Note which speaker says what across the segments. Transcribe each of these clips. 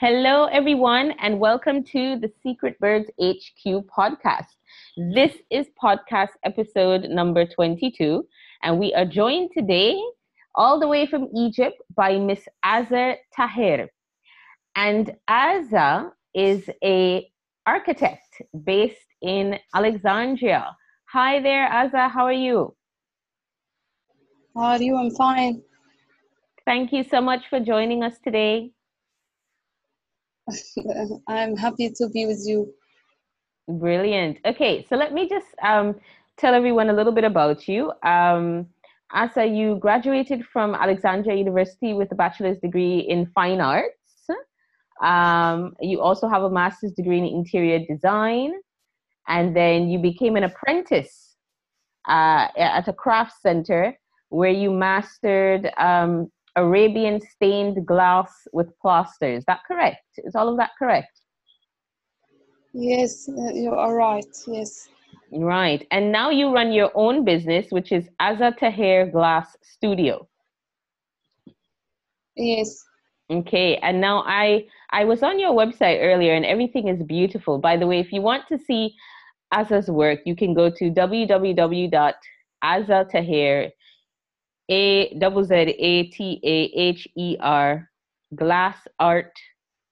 Speaker 1: Hello, everyone, and welcome to the Secret Birds HQ podcast. This is podcast episode number 22, and we are joined today all the way from Egypt by Miss Azza Taher. And Azza is a architect based in Alexandria. Hi there, Azza. How are you?
Speaker 2: How are you? I'm fine.
Speaker 1: Thank you so much for joining us today.
Speaker 2: I'm happy to be with you.
Speaker 1: Brilliant. Okay, so let me just um, tell everyone a little bit about you. Um, Azza, you graduated from Alexandria University with a bachelor's degree in fine arts. Um, you also have a master's degree in interior design, and then you became an apprentice uh, at a craft center where you mastered um, Arabian stained glass with plaster. Is that correct? Is all of that correct?
Speaker 2: Yes, uh, you are right. Yes.
Speaker 1: Right. And now you run your own business, which is Azza Taher Glass Studio.
Speaker 2: Yes.
Speaker 1: Okay. And now I I was on your website earlier and everything is beautiful. By the way, if you want to see Azza's work, you can go to www.azzataher a double Z A T A H E R glass art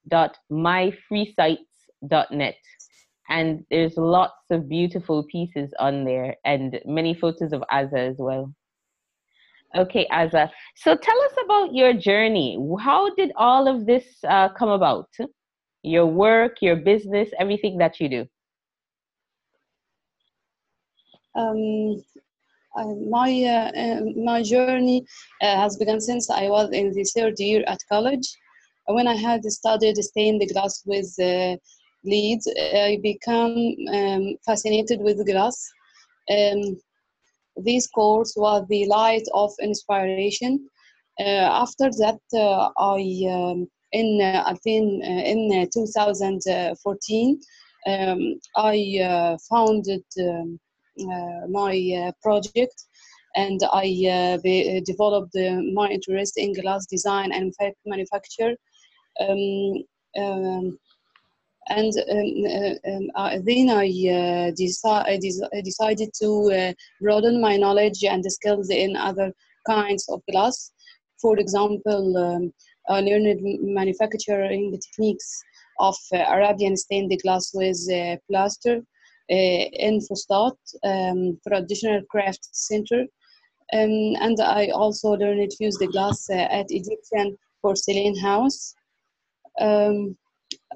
Speaker 1: dot myfreesites.net and there's lots of beautiful pieces on there and many photos of Azza as well. Okay, Azza. So tell us about your journey. How did all of this uh, come about? Your work, your business, everything that you do.
Speaker 2: Um, my uh, uh, my journey uh, has begun since I was in the third year at college. When I had studied stained glass with leads, I became um, fascinated with glass. Um, this course was the light of inspiration. after that, I um, in uh, in 2014 um, I uh, founded um, uh, my uh, project and I uh, be, developed my interest in glass design and manufacture. Um, um, and um, um, uh, then I, uh, deci- I decided to uh, broaden my knowledge and skills in other kinds of glass. For example, um, I learned manufacturing techniques of Arabian stained glass with plaster in Fustat um, traditional craft center. Um, and I also learned to use the glass uh, at Egyptian porcelain house. Um,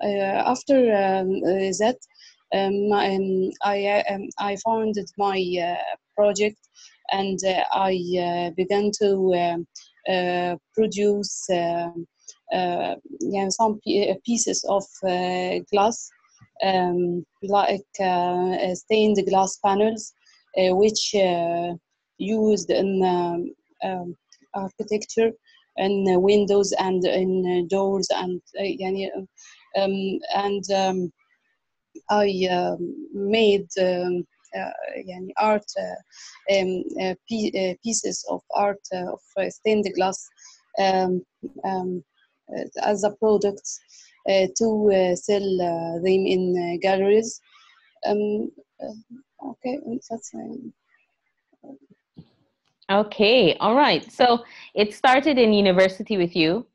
Speaker 2: uh, after um, uh, that, um, I, um, I founded my uh, project and uh, I began to produce yeah, some pieces of glass um, like uh, stained glass panels, uh, which uh, used in um, um, architecture and windows and in doors and um, and um, I um, made um, uh, art uh, um, uh, pieces of art of stained glass um, as a product. uh, to uh, sell uh, them in galleries. Um, okay, that's.
Speaker 1: Okay, all right. So it started in university with you,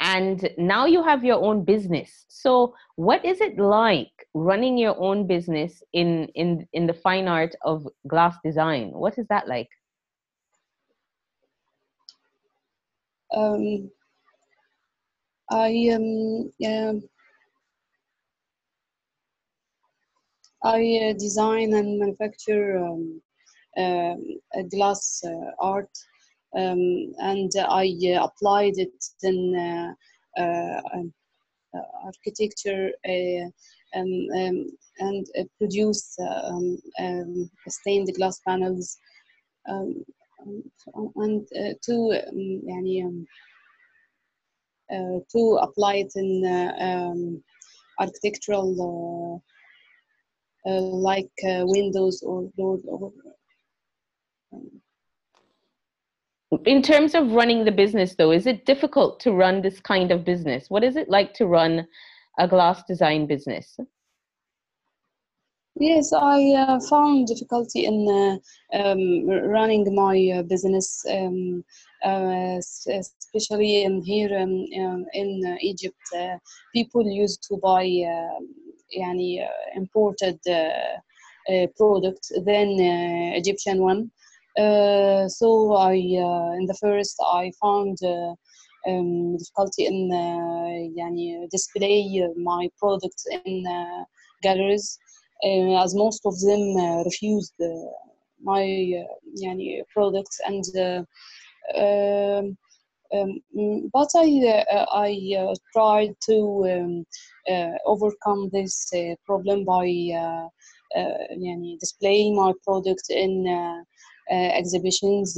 Speaker 1: and now you have your own business. So what is it like running your own business in in in the fine art of glass design? What is that like?
Speaker 2: Um, I um, uh, I uh, design and manufacture um, um uh, glass art, um, and I uh, applied it in architecture and, and produce stained glass panels, um, um, and uh, to um, to apply it in uh, um, architectural uh, like windows or doors or
Speaker 1: um, in terms of running the business though is it difficult to run this kind of business? What is it like to run a glass design business?
Speaker 2: Yes, I uh, found difficulty in uh, um, running my uh, business, um, uh, especially in here um, um in uh, Egypt. Uh, people used to buy يعني, imported products than Egyptian one. so I, in the first, I found um, difficulty in يعني display my products in galleries. uh, as most of them uh, refused uh, my يعني products and um, um, but I I tried to um, overcome this problem by يعني displaying my product in exhibitions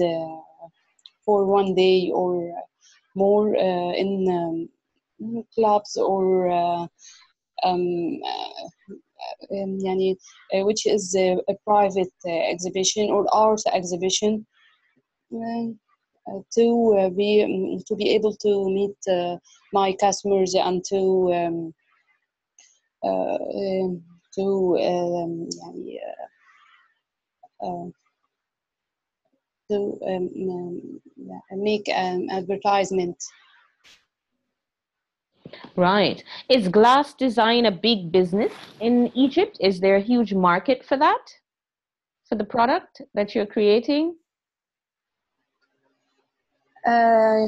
Speaker 2: for one day or more in um, clubs or uh, um, um, يعني, uh, which is a, a private uh, exhibition or art exhibition um, uh, uh, to uh, be um, to be able to meet uh, my customers and to um, um to um, yeah, to um, um, yeah, make an advertisement.
Speaker 1: Right. Is glass design a big business in Egypt? Is there a huge market for that? For the product that you're creating?
Speaker 2: Uh,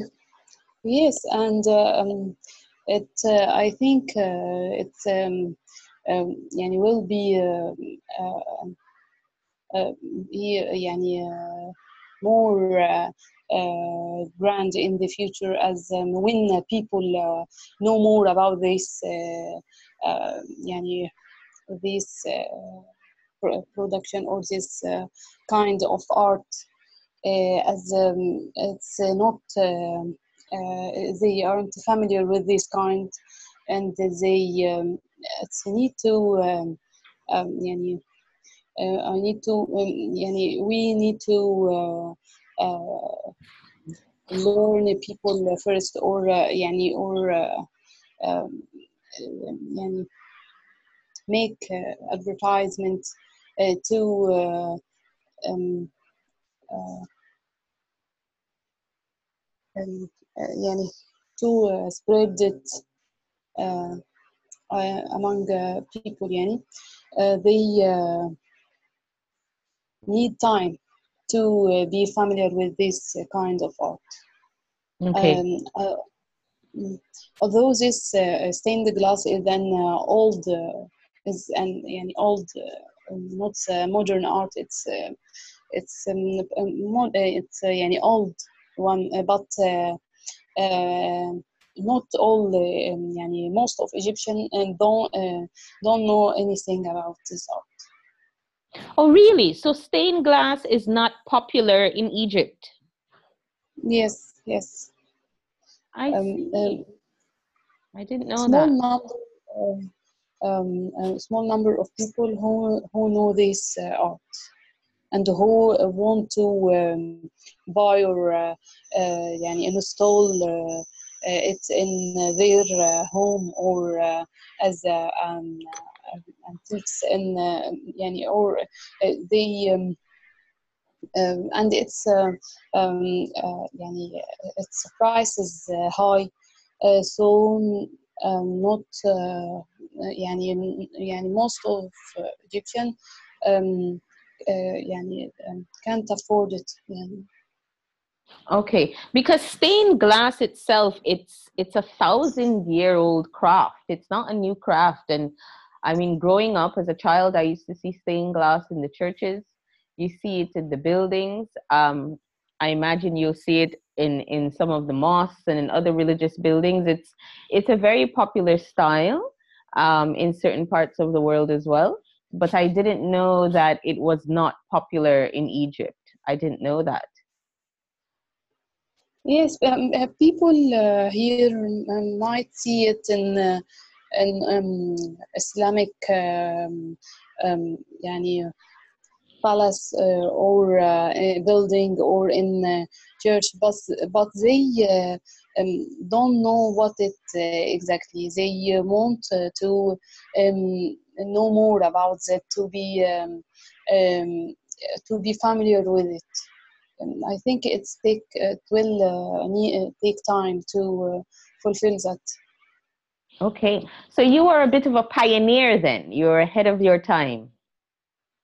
Speaker 2: yes, and uh, um, it. Uh, I think uh, it um, um, يعني will be uh, uh, uh, يعني, more uh, brand in the future as um, when people uh, know more about this uh, يعني this production or this kind of art as um, it's not they aren't familiar with this kind and they um, need to um, um, يعني uh, I need to um, يعني we need to uh, uh, learn people first or يعني or um, يعني make advertisement to um, يعني to spread it among people يعني they need time to uh, be familiar with this kind of art.
Speaker 1: Okay.
Speaker 2: Um, uh, mm, although this uh, stained glass is an old is an, an old not modern art. It's it's um, mod, it's يعني old one, but not all um, يعني most of Egyptian don't don't know anything about this art.
Speaker 1: Oh, really? So stained glass is not popular in Egypt?
Speaker 2: Yes, yes.
Speaker 1: I um, see. Um, I didn't know
Speaker 2: small
Speaker 1: that.
Speaker 2: Number, um, um, a small number of people who, who know this uh, art and who uh, want to um, buy or uh, uh, install uh, uh, it in their uh, home or as a um, antiques and يعني or they um, um, and it's uh, um, uh, يعني its price is uh, high uh, so um, not uh, يعني يعني most of Egyptian um, يعني um, can't afford it يعني.
Speaker 1: Okay, because stained glass itself, it's it's a thousand year old craft. It's not a new craft, and I mean, growing up as a child, I used to see stained glass in the churches. You see it in the buildings. Um, I imagine you'll see it in, in some of the mosques and in other religious buildings. It's it's a very popular style um, in certain parts of the world as well. but I didn't know that it was not popular in Egypt. I didn't know that.
Speaker 2: Yes, um, uh, people uh, here uh, might see it in uh, in um, Islamic um, um, yani, palace uh, or uh, building or in church, but but they um, don't know what it exactly. They want to know more about that, to be um, um, to be familiar with it. Um, I think it's take it will uh, need, take time to fulfill that.
Speaker 1: Okay, so you are a bit of a pioneer then. You're ahead of your time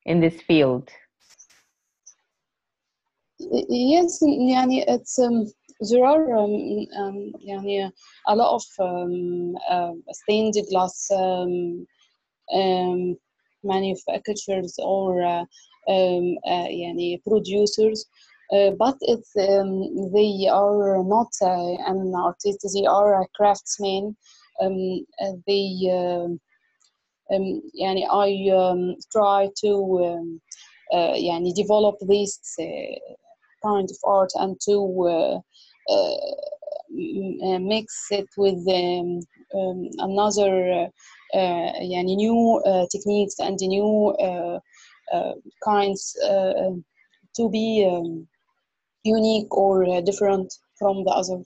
Speaker 1: in this field.
Speaker 2: Yes, يعني it's um, there are um, um, يعني a lot of um, uh, stained glass um, um, manufacturers or uh, um, uh, يعني producers uh, but it's um, they are not uh, an artist they are a craftsmen um, uh, they um, um, يعني I um, try to um, uh, يعني develop this uh, kind of art and to uh, uh, mix it with um, um, another uh, يعني new uh, techniques and new uh, uh, kinds uh, to be um, unique or uh, different from the other.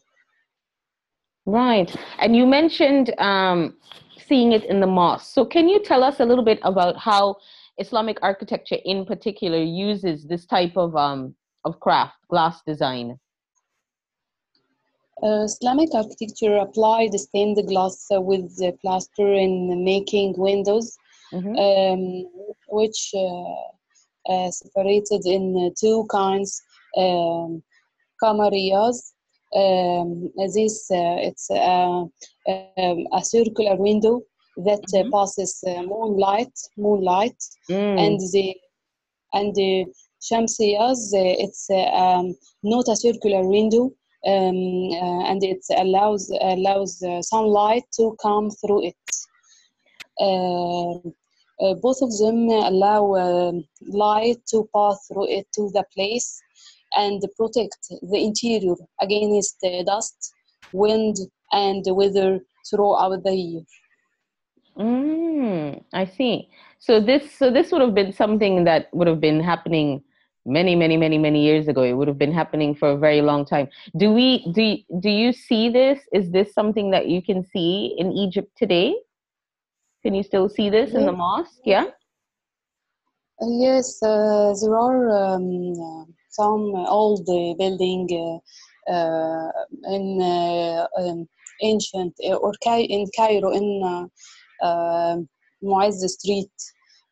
Speaker 1: Right. And you mentioned um, seeing it in the mosque. So, can you tell us a little bit about how Islamic architecture, in particular, uses this type of um, of craft, glass design?
Speaker 2: Uh, Islamic architecture applied stained glass with the plaster in making windows,
Speaker 1: Mhm.
Speaker 2: um, which uh, uh, separated in two kinds, um. Um, this uh, it's uh, um, a circular window that uh,
Speaker 1: Mhm.
Speaker 2: passes uh, moonlight, moonlight,
Speaker 1: Mm.
Speaker 2: and the and the shamsiyas. It's uh, um, not a circular window, um, uh, and it allows allows uh, sunlight to come through it. Uh, uh, both of them allow um light to pass through it to the place and protect the interior against uh, dust, wind, and weather throughout the year.
Speaker 1: Mm, I see. So this so this would have been something that would have been happening many, many, many, many years ago. It would have been happening for a very long time. Do we do do you see this? Is this something that you can see in Egypt today? Can you still see this in the mosque? Yeah.
Speaker 2: Uh, Yes, uh, there are um, some old uh, building uh, uh, in uh, um, ancient uh, or Cai- in Cairo in uh, Muazz Street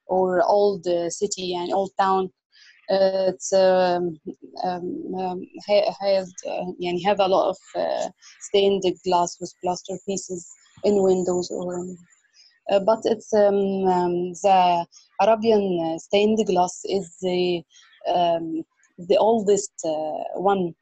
Speaker 2: or old uh, city and old town Uh, it's um, um, um, ha- has uh, يعني have a lot of uh, stained glass with plaster pieces in windows or uh, but it's um, um, the Arabian uh, stained glass is the um, the oldest uh, one,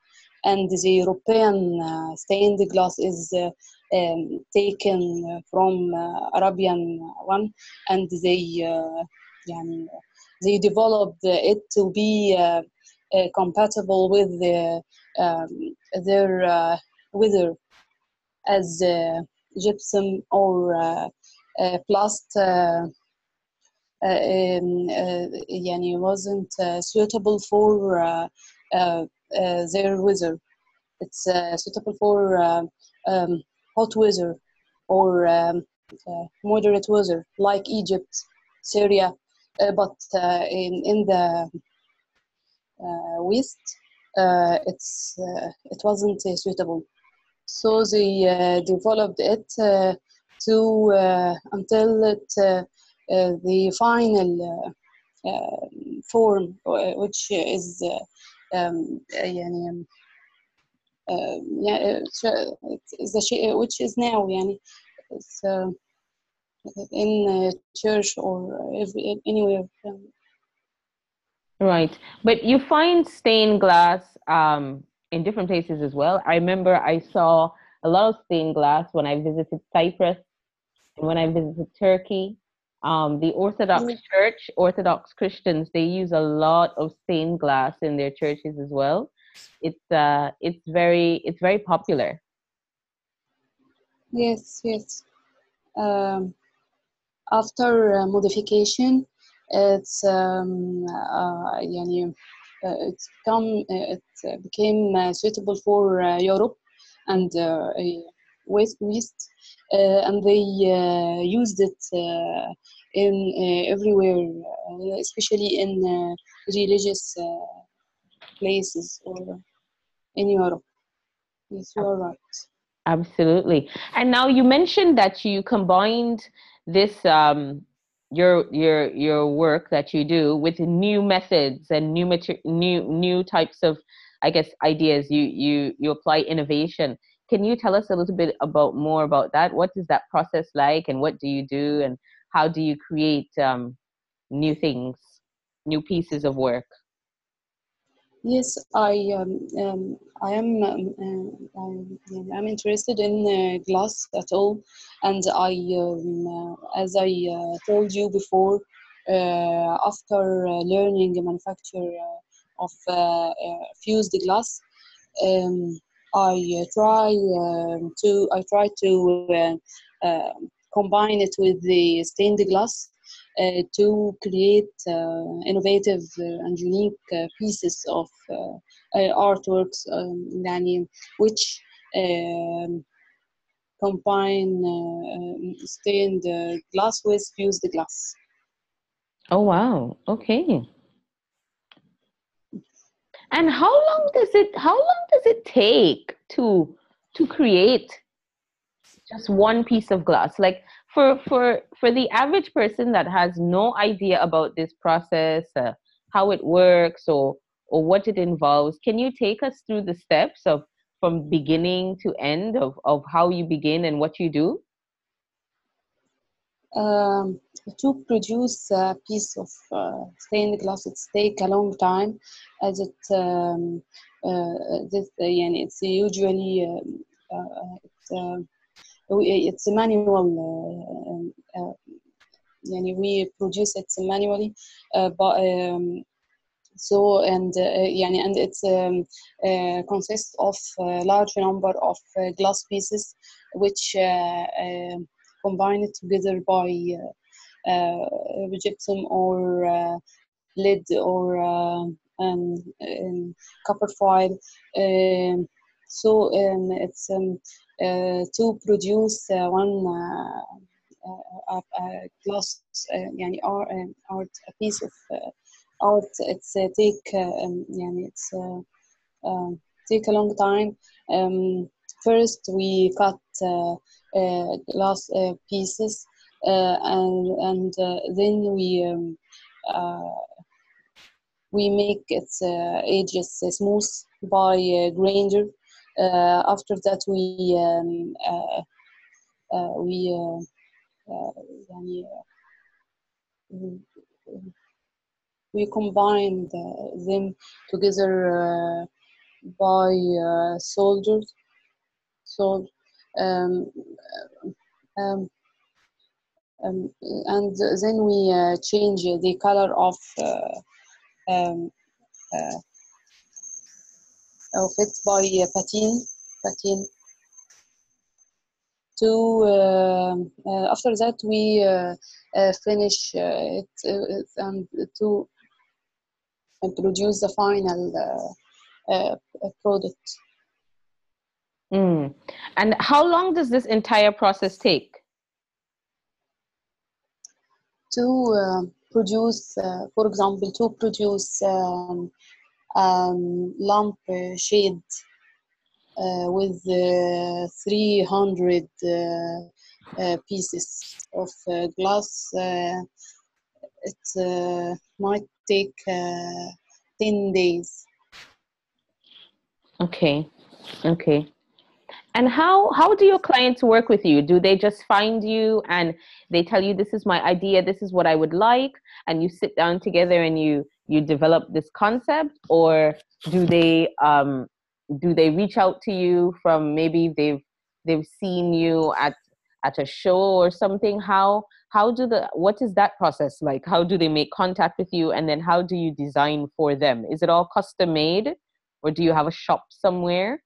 Speaker 2: and the European uh, stained glass is uh, um, taken uh, from uh, Arabian one, and they uh, يعني, they developed it to be uh, uh, compatible with the, um, their uh, weather as uh, gypsum or uh, uh, plast uh, uh, um, uh, يعني wasn't uh, suitable for uh, uh, uh, their weather. It's uh, suitable for uh, um, hot weather or um, uh, moderate weather like Egypt, Syria, uh, but uh, in, in the uh, west uh, it's uh, it wasn't uh, suitable. So they uh, developed it uh, to uh, until it uh, uh, the final uh, uh, form, uh, which is uh, um, uh, يعني, um, uh, yeah, uh, sh- it's the sh- which is now يعني, it's, uh, in church or every, anywhere.
Speaker 1: Right. But you find stained glass um, in different places as well. I remember I saw a lot of stained glass when I visited Cyprus and when I visited Turkey. Um, the Orthodox
Speaker 2: Mm.
Speaker 1: Church, Orthodox Christians, they use a lot of stained glass in their churches as well. It's uh, it's very it's very popular.
Speaker 2: Yes, yes. Um, after uh, modification, it's um, uh, يعني, it's become it became suitable for Europe and West West, and they used it in everywhere, especially in religious places or in Europe. Yes, you are right.
Speaker 1: Absolutely. And now you mentioned that you combined this um, your your your work that you do with new methods and new mater- new new types of I guess ideas. You you you apply innovation. Can you tell us a little bit about more about that? What is that process like, and what do you do, and how do you create um, new things, new pieces of work?
Speaker 2: Yes, I um, um, I am um, uh, I'm, interested in uh, glass at all, and I um, uh, as I uh, told you before, uh, after uh, learning the manufacture of fused glass, um, I try um, to I try to combine it with the stained glass to create uh, innovative uh, and unique pieces of artworks um, which um, combine stained glass with fused glass.
Speaker 1: Oh wow! Okay. And how long does it? How long does it take to to create just one piece of glass? Like for for for the average person that has no idea about this process uh, how it works or or what it involves can you take us through the steps of from beginning to end of, of how you begin and what you do?
Speaker 2: Um, to produce a piece of uh, stained glass it take a long time as it um, uh, this, uh, it's usually um, uh, it's, it's a manual yani we produce it manually uh, but um, so and uh, yani, and it um, uh, consists of a large number of uh, glass pieces which uh, um, combined together by uh, gypsum or lead or and, and, copper foil so um, it's um, to produce uh, one uh, glass يعني art a piece of art it's take um, يعني it's take a long time um, first we cut glass pieces and and then we um, we make its edges smooth by grinder uh, uh, after that we um, uh, uh, we we combined them together by soldiers so um, um, um, and then we uh, change the color of uh, um, of it by patine patine to uh, uh, after that we uh, finish it and to produce the final product.
Speaker 1: Mm. and how long does this entire process take?
Speaker 2: To uh, produce, uh, for example, to produce um, um, lamp shade uh, with uh, 300 uh, pieces of glass. it might take 10 days.
Speaker 1: Okay, okay. And how how do your clients work with you? Do they just find you and they tell you this is my idea, this is what I would like, and you sit down together and you you develop this concept, or do they um, do they reach out to you from maybe they've they've seen you at at a show or something? How how do the what is that process like? How do they make contact with you, and then how do you design for them? Is it all custom made, or do you have a shop somewhere?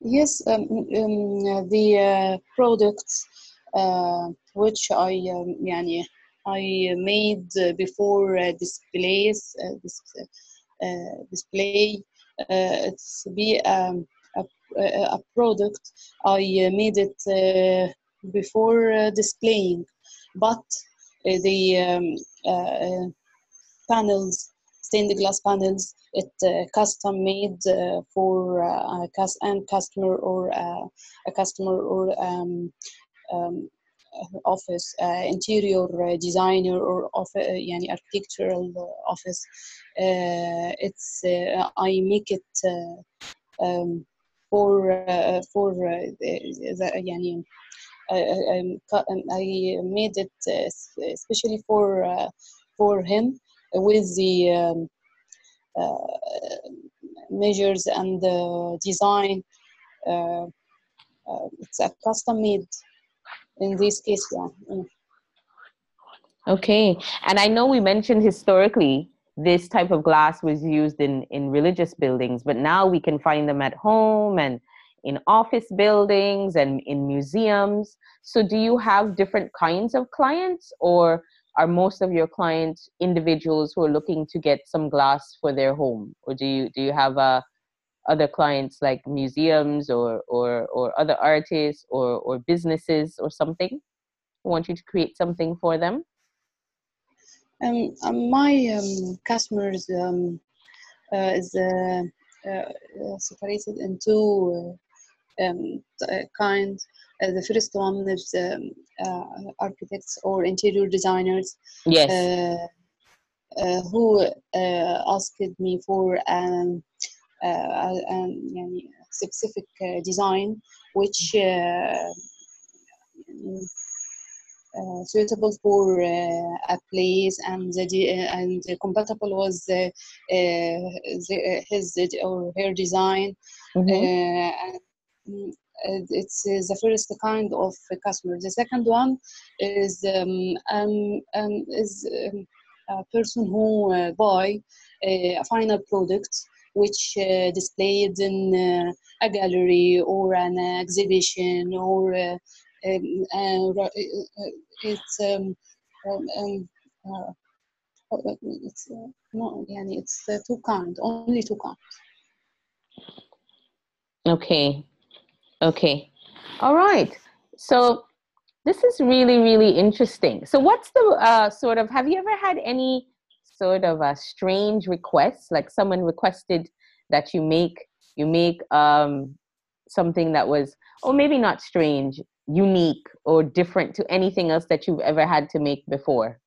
Speaker 2: Yes, um, um, the uh, products uh, which I um, يعني I made before displays this display. it's be um, a, a product. I made it before displaying, but the um, panels stained glass panels it uh, custom made uh, for uh, a cus- and customer or a customer or um, um, office uh, interior designer or of يعني architectural office uh, it's uh, I make it um, for for the, يعني I made it especially for for him with the um, uh, measures and the design. Uh, uh, it's a custom made in this case, yeah.
Speaker 1: Okay, and I know we mentioned historically this type of glass was used in in religious buildings, but now we can find them at home and in office buildings and in museums. So, do you have different kinds of clients, or are most of your clients individuals who are looking to get some glass for their home or do you do you have uh, other clients like museums or or or other artists or or businesses or something who want you to create something for them
Speaker 2: um, um my um, customers um, uh, is uh, uh, separated into uh, um, kind uh, the first one is um, uh, architects or interior designers.
Speaker 1: Yes.
Speaker 2: Uh, who asked me for um, um, specific design which uh, suitable for uh, a place and the, and compatible with the, the, his or her design. Mm, it's the first kind of customer. The second one is um, um, um, is um, a person who uh, buy a, final product which uh, displayed in uh, a gallery or an exhibition or uh, um, uh, uh, it's um, it's no, yani it's two kind, only two kinds.
Speaker 1: Okay, Okay. All right. So this is really, really interesting. So, what's the uh, sort of, have you ever had any sort of a strange request, like someone requested that you make, you make um, something that was, or maybe not strange, unique or different to anything else that you've ever had to make before?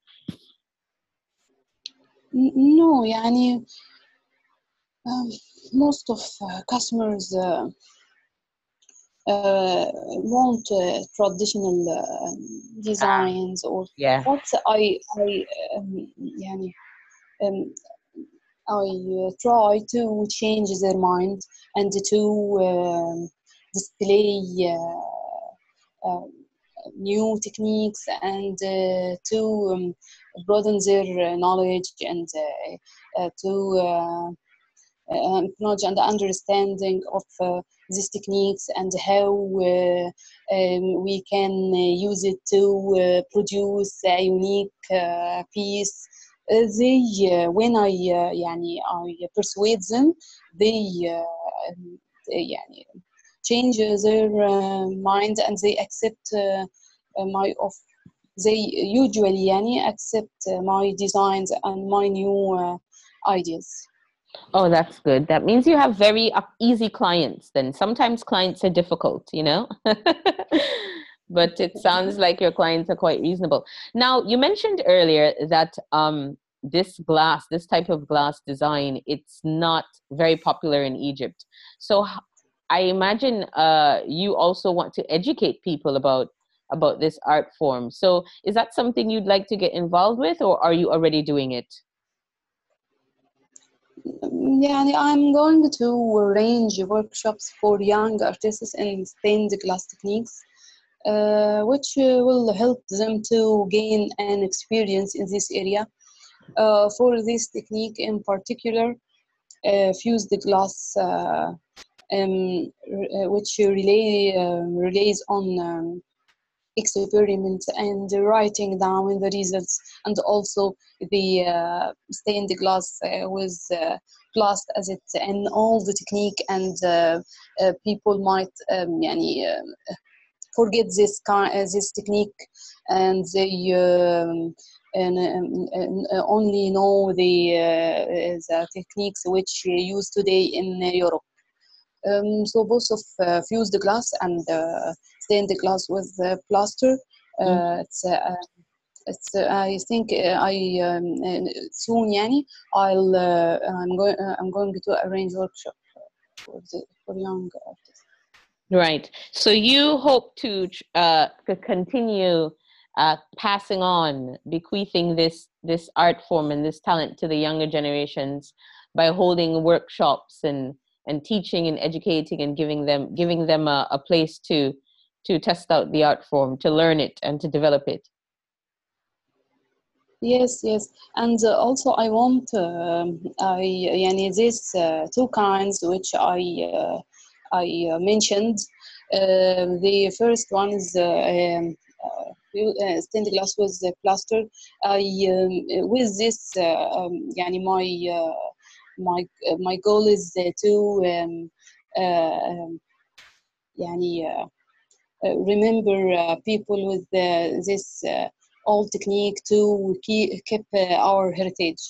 Speaker 2: No, يعني um, most of uh, customers uh, uh, want uh, traditional uh, designs or
Speaker 1: yeah.
Speaker 2: what I I um, يعني, um, I try to change their mind and to um, display new techniques and uh, to um, broaden their knowledge and uh, uh, to knowledge and understanding of these techniques and how uh, um, we can uh, use it to uh, produce a unique piece they when I يعني I persuade them they يعني change their mind and they accept my of they usually يعني accept my designs and my new ideas.
Speaker 1: Oh, that's good. That means you have very easy clients. Then sometimes clients are difficult, you know. but it sounds like your clients are quite reasonable. Now, you mentioned earlier that um, this glass, this type of glass design, it's not very popular in Egypt. So I imagine uh, you also want to educate people about about this art form. So is that something you'd like to get involved with, or are you already doing it?
Speaker 2: Yeah, I'm going to arrange workshops for young artists in stained glass techniques. Uh, which will help them to gain an experience in this area uh, for this technique in particular, uh, fused glass, uh, um, which relay, um, relays on um, and writing down the results and also the uh, stained glass uh, with uh, glass as it and all the technique and people might um, yani, uh, forget this this technique and they um, and, uh, only know the, uh, the techniques which we use today in Europe. Um, so both of uh, glass and uh, glass with plaster. Mm. Uh, mm. It's, uh, it's uh, I think I um, soon, Yanni. I'll I'm going I'm going to arrange workshop for the for young artists.
Speaker 1: Right. So you hope to continue uh, passing on, bequeathing this this art form and this talent to the younger generations by holding workshops and and teaching and educating and giving them giving them a, a place to to test out the art form, to learn it and to develop it.
Speaker 2: Yes, yes, and uh, also I want uh, I yani these uh, two kinds which I uh, I uh, mentioned. Uh, the first one is um, uh, stained glass was plastered. I um, uh, with this, uh, um, yani my uh, my my goal is to um, um yani, remember people with this old technique to keep, keep our heritage.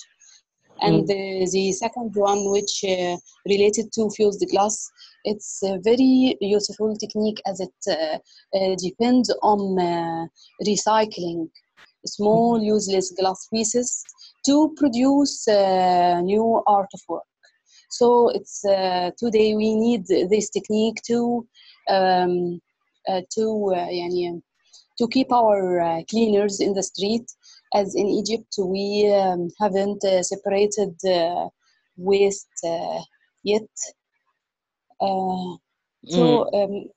Speaker 2: Mm. and mm. the second one which uh, related to fuse the glass it's a very useful technique as it uh, depends on recycling. Small mm-hmm. useless glass pieces to produce new art of work so it's uh, today we need this technique to um, uh, to uh, to keep our cleaners in the street as in Egypt, we um, haven't uh, separated uh, waste uh, yet. Uh, so mm. um,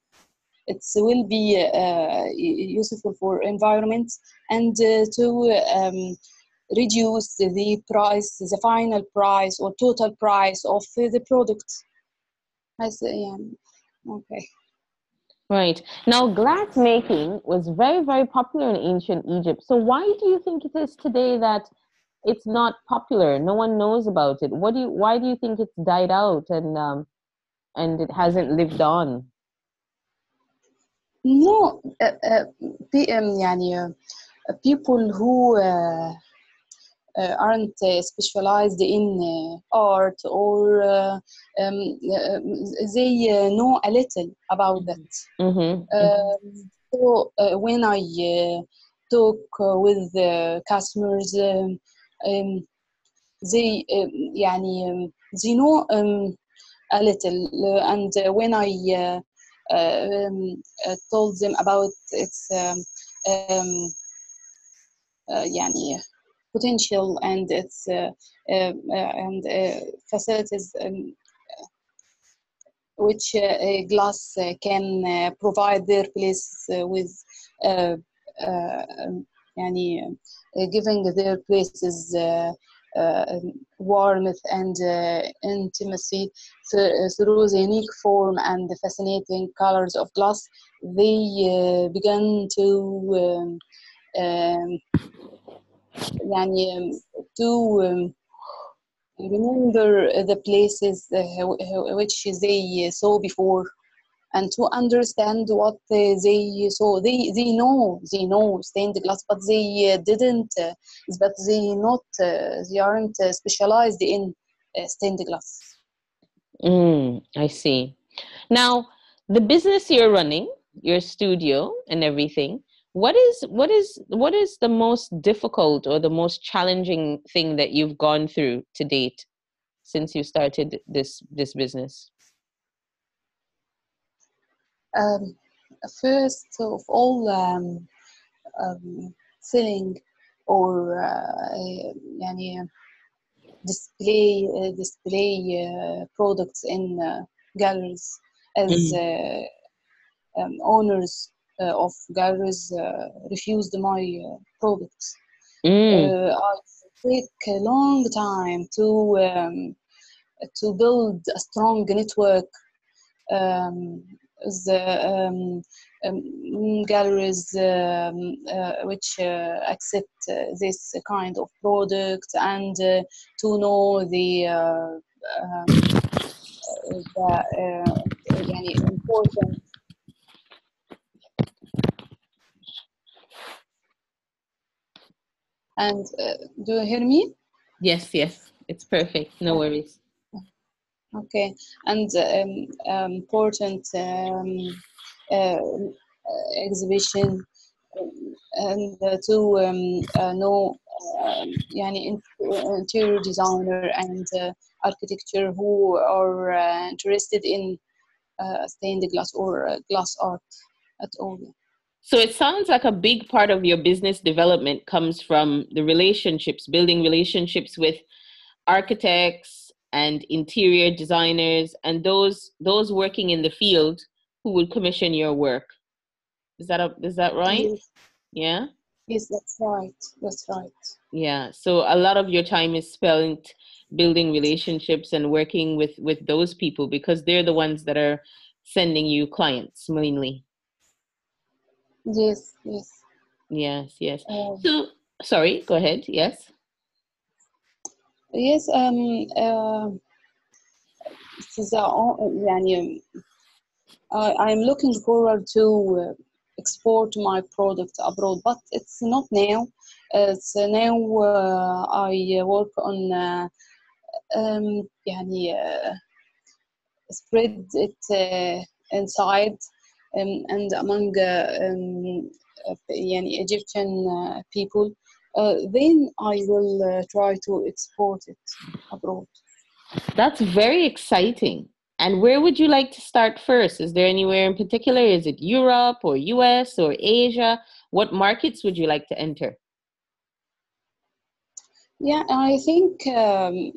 Speaker 2: it will be uh, useful for environment and uh, to um, reduce the price, the final price or total price of the product. As, yeah, okay.
Speaker 1: Right. Now, glass making was very, very popular in ancient Egypt. So, why do you think it is today that it's not popular? No one knows about it. What do you? Why do you think it's died out and um, and it hasn't lived on?
Speaker 2: No, uh, uh, يعني, uh, people who uh, uh, aren't uh, specialized in uh, art or um, they know a little about that. Mm-hmm. Um, so when I talk with customers, um, um, they يعني they know um, a little and when I um, told them about its um, um, يعني potential and its uh, uh, uh, and facilities um, which glass can provide their place with يعني giving their places uh, warmth and uh, intimacy through the unique form and the fascinating colors of glass, they uh, began to um, um, يعني to um, remember the places which they saw before and to understand what they saw they they know they know stained glass but they didn't but they not they aren't specialized in stained glass
Speaker 1: mm, i see now the business you're running your studio and everything what is what is what is the most difficult or the most challenging thing that you've gone through to date since you started this this business
Speaker 2: um, first of all um, um, selling or uh, يعني display uh, display uh, products in uh, galleries as mm. um, owners uh, of galleries uh, refused my uh, products. Mm. I take a long time to um, to build a strong network um, the um, um, galleries um, uh, which uh, accept uh, this kind of product and uh, to know the, uh, um, the uh, important And uh, do you hear me?
Speaker 1: Yes, yes, it's perfect. No worries.
Speaker 2: Okay, and um, um important um, uh, exhibition um, and uh, to um, uh, know um, yani uh, interior designer and uh, architecture who are uh, interested in uh, stained glass or glass art at all.
Speaker 1: So it sounds like a big part of your business development comes from the relationships, building relationships with architects and interior designers and those those working in the field who would commission your work. Is that a, is that right?
Speaker 2: Yes.
Speaker 1: Yeah.
Speaker 2: Yes, that's right. That's right.
Speaker 1: Yeah. So a lot of your time is spent building relationships and working with with those people because they're the ones that are sending you clients mainly.
Speaker 2: Yes. Yes.
Speaker 1: Yes. Yes. Um, so sorry. Go ahead. Yes.
Speaker 2: Yes. Um. Uh, يعني I'm looking forward to uh, export my product abroad, but it's not now. It's now uh, I work on uh, um, يعني uh, spread it uh, inside um, um, and among uh, um, uh, yani Egyptian uh, people, then I will try to export it abroad.
Speaker 1: That's very exciting. And where would you like to start first? Is there anywhere in particular? Is it Europe or US or Asia? What markets would you like to enter?
Speaker 2: Yeah, I think um,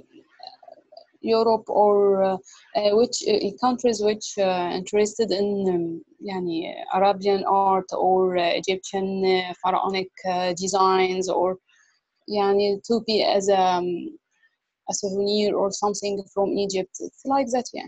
Speaker 2: Europe or uh, uh, which uh, countries which interested in um, Arabian art or Egyptian pharaonic designs or yani, to be as um, a souvenir or something from Egypt. It's like that, yeah.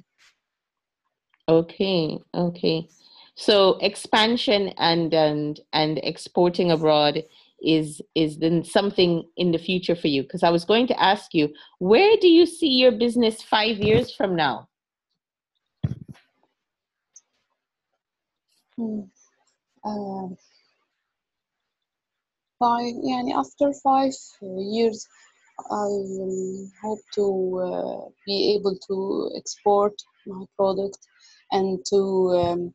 Speaker 1: Okay, okay. So expansion and and and exporting abroad is is then something in the future for you because I was going to ask you where do you see your business 5 years from now?
Speaker 2: Hmm. Uh, five, yeah, after five years, I um, hope to uh, be able to export my product and to um,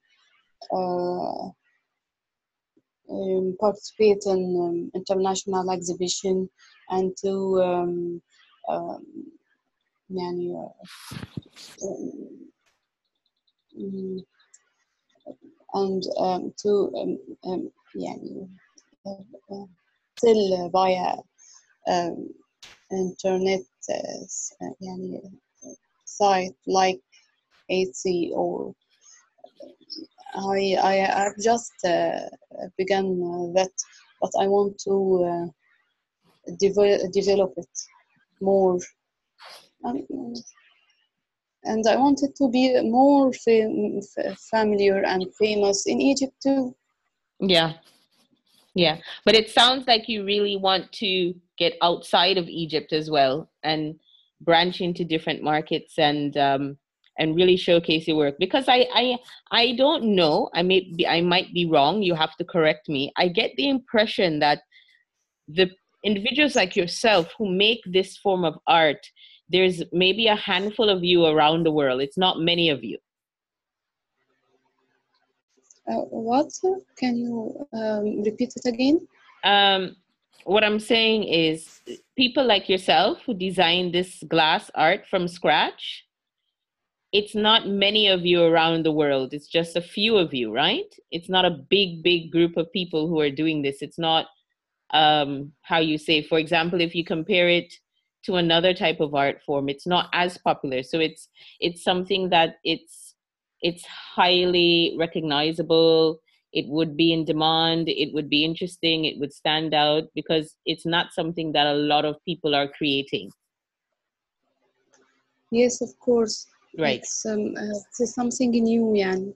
Speaker 2: uh, um, participate in um, international exhibition and to um, um, يعني, um, and um, to um, um, يعني, uh, still via um, internet uh, يعني, site like Etsy or I, I have just uh, begun that, but I want to uh, develop, develop it more. Um, and I want it to be more fam- familiar and famous in Egypt too.
Speaker 1: Yeah, yeah. But it sounds like you really want to get outside of Egypt as well and branch into different markets and um, and really showcase your work. Because I I I don't know. I may be I might be wrong. You have to correct me. I get the impression that the individuals like yourself who make this form of art there's maybe a handful of you around the world. It's not many of you.
Speaker 2: Uh, what can you um, repeat it again?
Speaker 1: Um, what i'm saying is people like yourself who design this glass art from scratch it's not many of you around the world. It's just a few of you right? It's not a big big group of people who are doing this. It's not um how you say for example if you compare it to another type of art form it's not as popular. So it's it's something that it's it's highly recognizable. It would be in demand. It would be interesting. It would stand out because it's not something that a lot of people are creating.
Speaker 2: Yes of course
Speaker 1: right
Speaker 2: it's, um, uh, it's something new يعني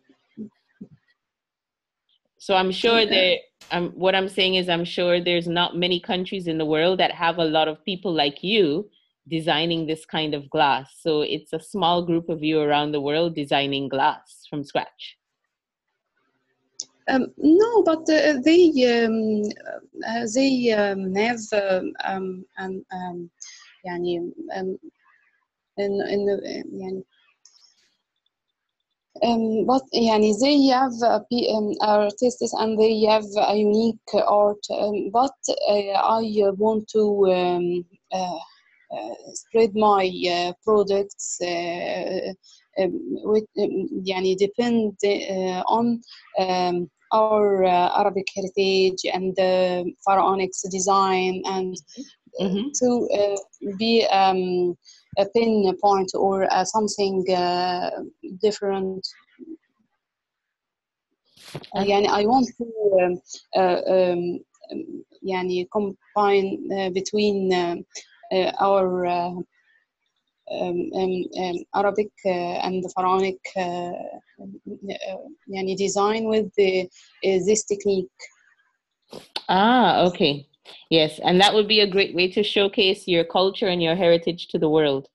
Speaker 1: So I'm sure there. Um, what I'm saying is, I'm sure there's not many countries in the world that have a lot of people like you designing this kind of glass. So it's a small group of you around the world designing glass from scratch.
Speaker 2: Um, no, but uh, they um, uh, they um, have um, um, um, يعني um, in in يعني um, but yani they have um, artists and they have a unique art um, but uh, i want to uh, spread my uh, products uh، with yani depend uh, on our arabic heritage and the pharaonics design and
Speaker 1: mm-hmm.
Speaker 2: mm-hmm. to be um, a pin point or something different. Uh, يعني I want to um, uh, um, يعني combine uh, between uh, uh, our uh, um, um, um, Arabic uh, and the pharaonic uh, uh, يعني design with the, uh, this technique.
Speaker 1: Ah, okay. Yes, and that would be a great way to showcase your culture and your heritage to the world.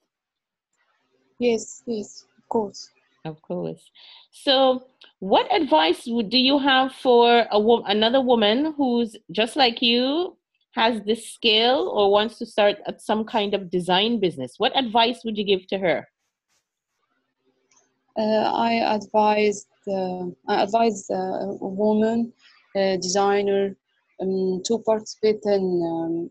Speaker 2: Yes, yes, of course.
Speaker 1: Of course. So, what advice would do you have for a wo- another woman who's just like you, has this skill or wants to start at some kind of design business? What advice would you give to her?
Speaker 2: Uh, I advise uh, I advise a woman uh, designer um, to participate in um,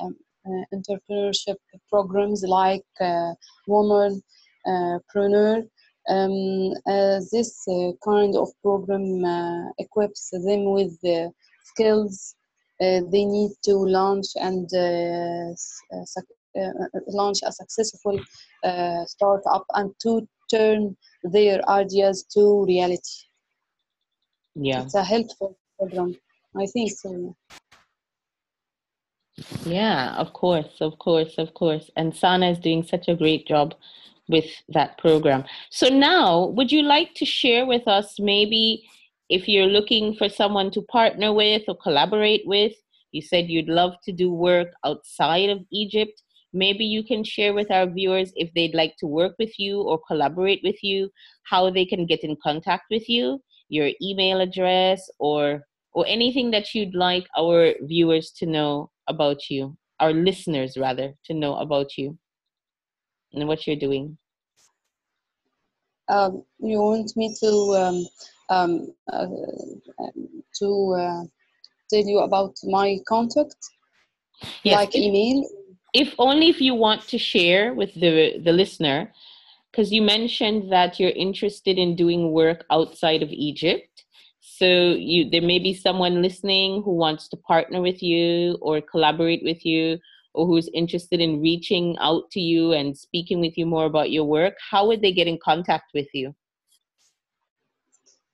Speaker 2: um, uh, entrepreneurship programs like uh, Woman uh, Preneur. Um, uh, this uh, kind of program uh, equips them with the skills uh, they need to launch and uh, uh, uh, launch a successful uh, startup and to turn their ideas to reality.
Speaker 1: Yeah.
Speaker 2: It's a helpful program. I think so.
Speaker 1: Yeah, of course, of course, of course. And Sana is doing such a great job with that program. So now, would you like to share with us maybe if you're looking for someone to partner with or collaborate with? You said you'd love to do work outside of Egypt. Maybe you can share with our viewers if they'd like to work with you or collaborate with you, how they can get in contact with you, your email address, or or anything that you'd like our viewers to know about you, our listeners rather, to know about you and what you're doing.
Speaker 2: Um, you want me to um, um, uh, to uh, tell you about my contact,
Speaker 1: Yes,
Speaker 2: like
Speaker 1: if,
Speaker 2: email?
Speaker 1: if only if you want to share with the the listener, because you mentioned that you're interested in doing work outside of Egypt. So you there may be someone listening who wants to partner with you or collaborate with you or who's interested in reaching out to you and speaking with you more about your work, how would they get in contact with you?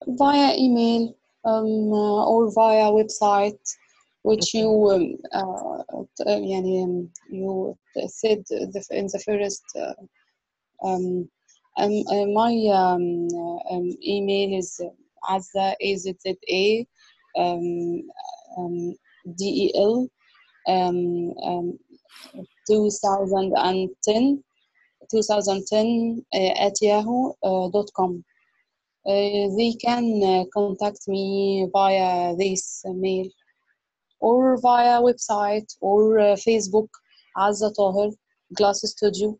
Speaker 2: Via email um, uh, or via website, which you um, uh, uh um, you said in the first. Uh, um, um, uh, my um, uh, um, email is azza azza um, del um, 2010 2010 uh, eh, at yahoo.com. Eh, uh, eh, they can contact me via this mail or via website or Facebook Azza Taher Glass Studio.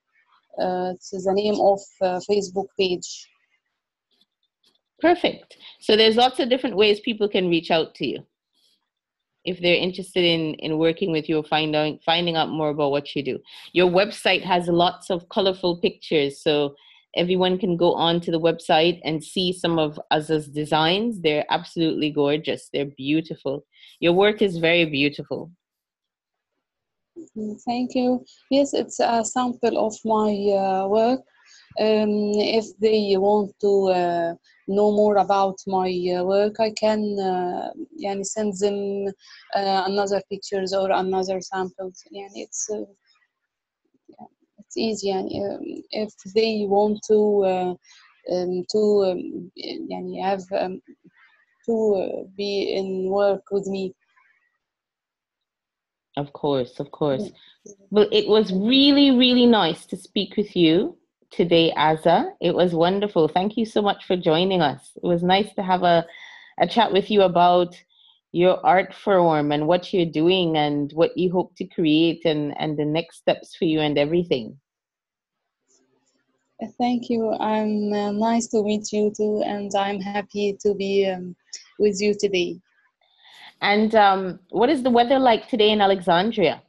Speaker 2: It's the name of Facebook page.
Speaker 1: Perfect. So there's lots of different ways people can reach out to you if they're interested in in working with you or finding finding out more about what you do. Your website has lots of colorful pictures, so everyone can go on to the website and see some of Azza's designs. They're absolutely gorgeous. They're beautiful. Your work is very beautiful.
Speaker 2: Thank you. Yes, it's a sample of my uh, work. Um, if they want to uh, know more about my uh, work, I can uh, yani send them uh, another pictures or another samples. Yani it's uh, yeah, it's easy. Yani, um, if they want to uh, um, to um, yani have um, to be in work with me.
Speaker 1: Of course, of course. Well, it was really, really nice to speak with you today, Azza. It was wonderful. Thank you so much for joining us. It was nice to have a, a chat with you about your art form and what you're doing and what you hope to create and, and the next steps for you and everything.
Speaker 2: Thank you. I'm uh, nice to meet you too, and I'm happy to be um, with you today.
Speaker 1: And um, what is the weather like today in Alexandria?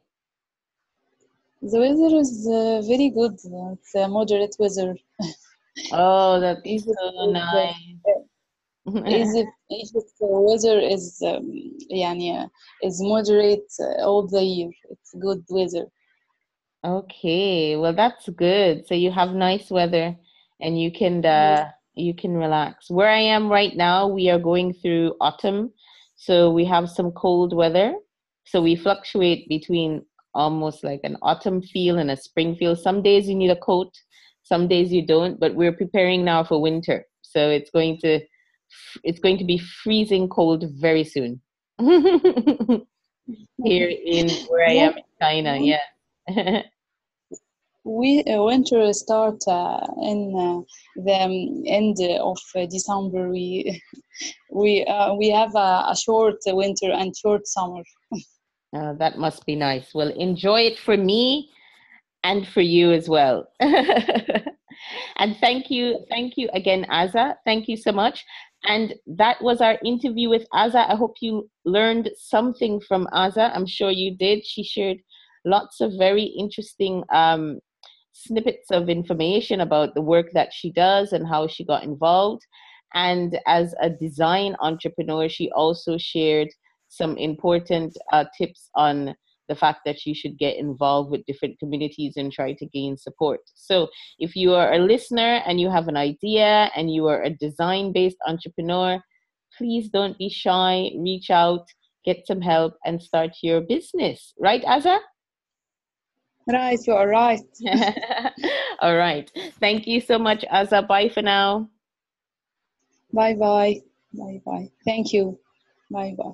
Speaker 2: The weather is uh, very good. It's a moderate weather.
Speaker 1: Oh, that's so nice.
Speaker 2: Egypt, Egypt weather is um, يعني, is moderate uh, all the year. It's good weather.
Speaker 1: Okay, well that's good. So you have nice weather and you can uh, you can relax. Where I am right now, we are going through autumn, so we have some cold weather. So we fluctuate between almost like an autumn feel and a spring feel. Some days you need a coat, some days you don't, but we're preparing now for winter. So it's going to it's going to be freezing cold very soon. Here in where I am in China, yeah.
Speaker 2: we uh, winter start uh, in uh, the um, end of December. We we uh, we have a, a, short winter and short summer.
Speaker 1: Uh, that must be nice. Well, enjoy it for me and for you as well. and thank you, thank you again, Azza. Thank you so much. And that was our interview with Azza. I hope you learned something from Azza. I'm sure you did. She shared lots of very interesting um, snippets of information about the work that she does and how she got involved. And as a design entrepreneur, she also shared some important uh, tips on the fact that you should get involved with different communities and try to gain support. So, if you are a listener and you have an idea and you are a design based entrepreneur, please don't be shy, reach out, get some help, and start your business. Right, Azza?
Speaker 2: Right, you are right.
Speaker 1: All right. Thank you so much, Azza. Bye for now.
Speaker 2: Bye bye. Bye bye. Thank you. Bye bye.